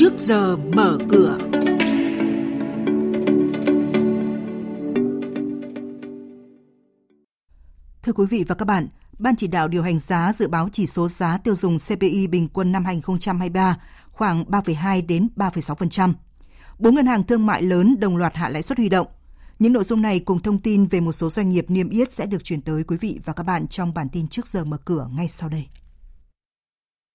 trước giờ mở cửa. Thưa quý vị và các bạn, Ban chỉ đạo điều hành giá dự báo chỉ số giá tiêu dùng CPI bình quân năm 2023 khoảng 3,2 đến 3,6%. Bốn ngân hàng thương mại lớn đồng loạt hạ lãi suất huy động. Những nội dung này cùng thông tin về một số doanh nghiệp niêm yết sẽ được chuyển tới quý vị và các bạn trong bản tin trước giờ mở cửa ngay sau đây.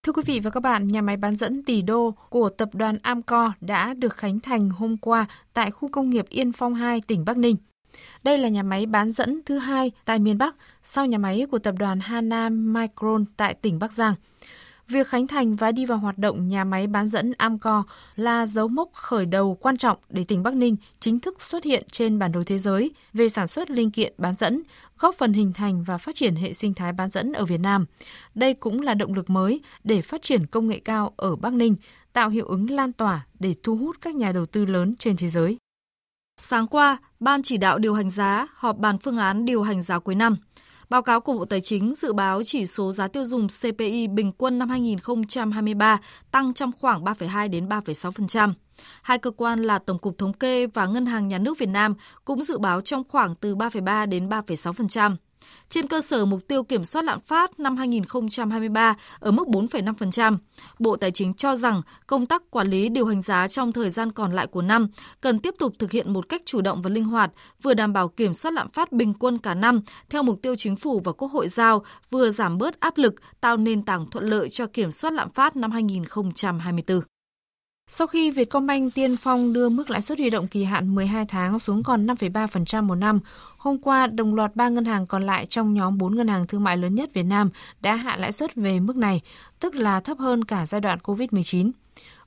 Thưa quý vị và các bạn, nhà máy bán dẫn tỷ đô của tập đoàn Amcor đã được khánh thành hôm qua tại khu công nghiệp Yên Phong 2, tỉnh Bắc Ninh. Đây là nhà máy bán dẫn thứ hai tại miền Bắc sau nhà máy của tập đoàn Hana Micron tại tỉnh Bắc Giang. Việc khánh thành và đi vào hoạt động nhà máy bán dẫn Amcor là dấu mốc khởi đầu quan trọng để tỉnh Bắc Ninh chính thức xuất hiện trên bản đồ thế giới về sản xuất linh kiện bán dẫn, góp phần hình thành và phát triển hệ sinh thái bán dẫn ở Việt Nam. Đây cũng là động lực mới để phát triển công nghệ cao ở Bắc Ninh, tạo hiệu ứng lan tỏa để thu hút các nhà đầu tư lớn trên thế giới. Sáng qua, Ban chỉ đạo điều hành giá họp bàn phương án điều hành giá cuối năm. Báo cáo của Bộ Tài chính dự báo chỉ số giá tiêu dùng CPI bình quân năm 2023 tăng trong khoảng 3,2 đến 3,6%. Hai cơ quan là Tổng cục Thống kê và Ngân hàng Nhà nước Việt Nam cũng dự báo trong khoảng từ 3,3 đến 3,6%. Trên cơ sở mục tiêu kiểm soát lạm phát năm 2023 ở mức 4,5%, Bộ Tài chính cho rằng công tác quản lý điều hành giá trong thời gian còn lại của năm cần tiếp tục thực hiện một cách chủ động và linh hoạt, vừa đảm bảo kiểm soát lạm phát bình quân cả năm theo mục tiêu chính phủ và Quốc hội giao, vừa giảm bớt áp lực, tạo nền tảng thuận lợi cho kiểm soát lạm phát năm 2024. Sau khi Vietcombank tiên phong đưa mức lãi suất huy động kỳ hạn 12 tháng xuống còn 5,3% một năm, hôm qua đồng loạt 3 ngân hàng còn lại trong nhóm 4 ngân hàng thương mại lớn nhất Việt Nam đã hạ lãi suất về mức này, tức là thấp hơn cả giai đoạn COVID-19.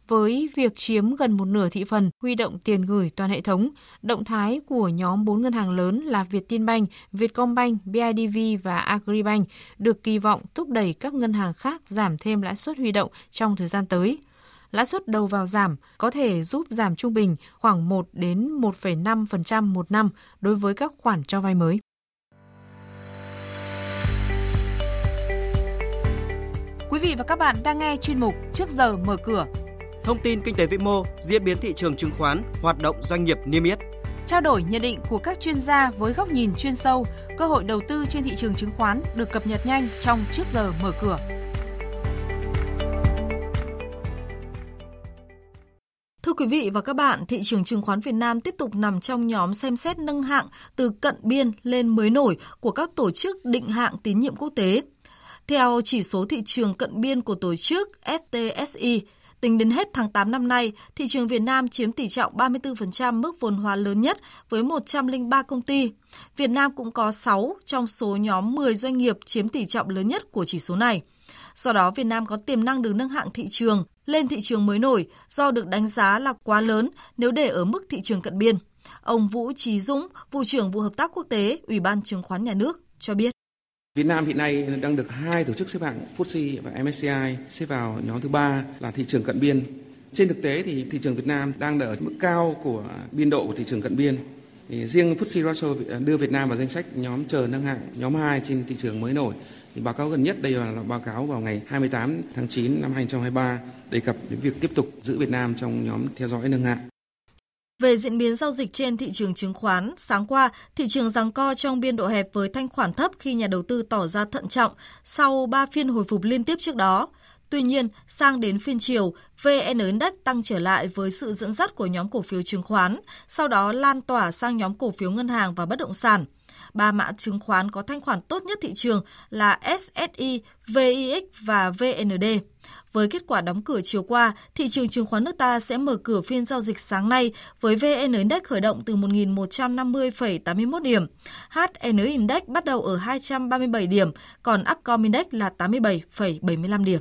Với việc chiếm gần một nửa thị phần huy động tiền gửi toàn hệ thống, động thái của nhóm 4 ngân hàng lớn là Vietinbank, Vietcombank, BIDV và Agribank được kỳ vọng thúc đẩy các ngân hàng khác giảm thêm lãi suất huy động trong thời gian tới – lãi suất đầu vào giảm có thể giúp giảm trung bình khoảng 1 đến 1,5% một năm đối với các khoản cho vay mới. Quý vị và các bạn đang nghe chuyên mục Trước giờ mở cửa. Thông tin kinh tế vĩ mô, diễn biến thị trường chứng khoán, hoạt động doanh nghiệp niêm yết. Trao đổi nhận định của các chuyên gia với góc nhìn chuyên sâu, cơ hội đầu tư trên thị trường chứng khoán được cập nhật nhanh trong Trước giờ mở cửa. Quý vị và các bạn, thị trường chứng khoán Việt Nam tiếp tục nằm trong nhóm xem xét nâng hạng từ cận biên lên mới nổi của các tổ chức định hạng tín nhiệm quốc tế. Theo chỉ số thị trường cận biên của tổ chức FTSE, tính đến hết tháng 8 năm nay, thị trường Việt Nam chiếm tỷ trọng 34% mức vốn hóa lớn nhất với 103 công ty. Việt Nam cũng có 6 trong số nhóm 10 doanh nghiệp chiếm tỷ trọng lớn nhất của chỉ số này. Do đó, Việt Nam có tiềm năng được nâng hạng thị trường lên thị trường mới nổi do được đánh giá là quá lớn nếu để ở mức thị trường cận biên. Ông Vũ Trí Dũng, vụ trưởng vụ hợp tác quốc tế, Ủy ban chứng khoán nhà nước cho biết. Việt Nam hiện nay đang được hai tổ chức xếp hạng FTSE và MSCI xếp vào nhóm thứ ba là thị trường cận biên. Trên thực tế thì thị trường Việt Nam đang ở mức cao của biên độ của thị trường cận biên. Thì riêng FTSE Russell đưa Việt Nam vào danh sách nhóm chờ nâng hạng nhóm 2 trên thị trường mới nổi thì báo cáo gần nhất đây là báo cáo vào ngày 28 tháng 9 năm 2023 đề cập đến việc tiếp tục giữ Việt Nam trong nhóm theo dõi nâng hạng. Về diễn biến giao dịch trên thị trường chứng khoán, sáng qua, thị trường giằng co trong biên độ hẹp với thanh khoản thấp khi nhà đầu tư tỏ ra thận trọng sau 3 phiên hồi phục liên tiếp trước đó. Tuy nhiên, sang đến phiên chiều, VN Index tăng trở lại với sự dẫn dắt của nhóm cổ phiếu chứng khoán, sau đó lan tỏa sang nhóm cổ phiếu ngân hàng và bất động sản. Ba mã chứng khoán có thanh khoản tốt nhất thị trường là SSI, VIX và VND. Với kết quả đóng cửa chiều qua, thị trường chứng khoán nước ta sẽ mở cửa phiên giao dịch sáng nay với VN Index khởi động từ 1.150,81 điểm. HN Index bắt đầu ở 237 điểm, còn Upcom Index là 87,75 điểm.